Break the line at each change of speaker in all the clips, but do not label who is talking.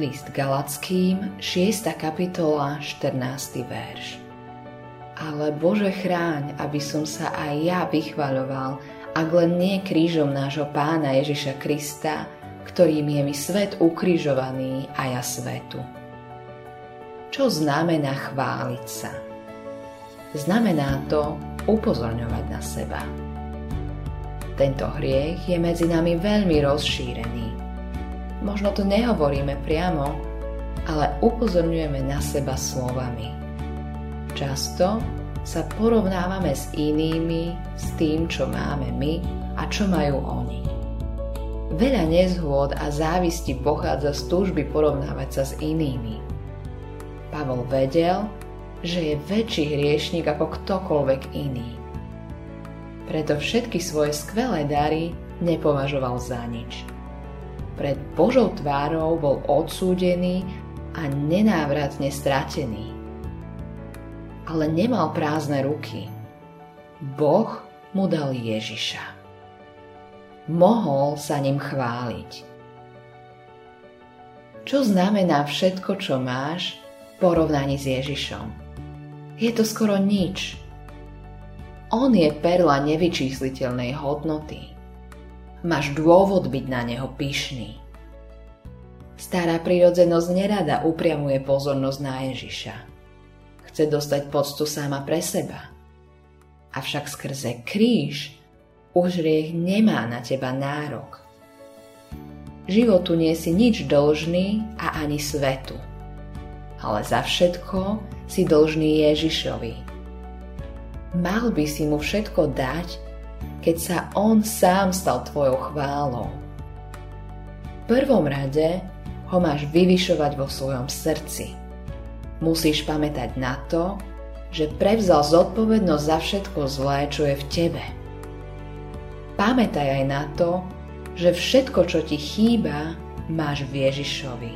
List Galackým, 6. kapitola, 14. verš. Ale Bože chráň, aby som sa aj ja vychvaľoval, ak len nie krížom nášho pána Ježiša Krista, ktorým je mi svet ukrižovaný a ja svetu. Čo znamená chváliť sa? Znamená to upozorňovať na seba. Tento hriech je medzi nami veľmi rozšírený Možno to nehovoríme priamo, ale upozorňujeme na seba slovami. Často sa porovnávame s inými, s tým, čo máme my a čo majú oni. Veľa nezhôd a závisti pochádza z túžby porovnávať sa s inými. Pavol vedel, že je väčší hriešnik ako ktokoľvek iný. Preto všetky svoje skvelé dary nepovažoval za nič pred Božou tvárou bol odsúdený a nenávratne stratený. Ale nemal prázdne ruky. Boh mu dal Ježiša. Mohol sa ním chváliť. Čo znamená všetko, čo máš v porovnaní s Ježišom? Je to skoro nič. On je perla nevyčísliteľnej hodnoty máš dôvod byť na neho pyšný. Stará prírodzenosť nerada upriamuje pozornosť na Ježiša. Chce dostať poctu sama pre seba. Avšak skrze kríž už riech nemá na teba nárok. Životu nie si nič dlžný a ani svetu. Ale za všetko si dlžný Ježišovi. Mal by si mu všetko dať, keď sa On sám stal tvojou chválou. V prvom rade ho máš vyvyšovať vo svojom srdci. Musíš pamätať na to, že prevzal zodpovednosť za všetko zlé, čo je v tebe. Pamätaj aj na to, že všetko, čo ti chýba, máš v Ježišovi.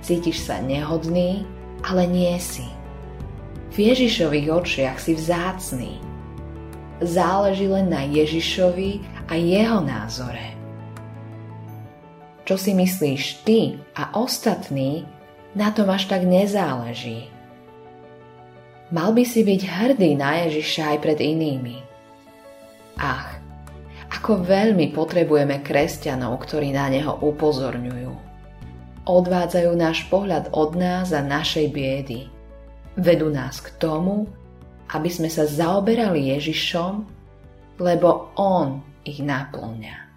Cítiš sa nehodný, ale nie si. V Ježišových očiach si vzácný záleží len na Ježišovi a jeho názore. Čo si myslíš ty a ostatní, na tom až tak nezáleží. Mal by si byť hrdý na Ježiša aj pred inými. Ach, ako veľmi potrebujeme kresťanov, ktorí na neho upozorňujú. Odvádzajú náš pohľad od nás a našej biedy. Vedú nás k tomu, aby sme sa zaoberali Ježišom, lebo On ich naplňa.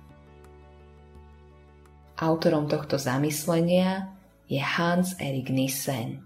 Autorom tohto zamyslenia je Hans Erik Nissen.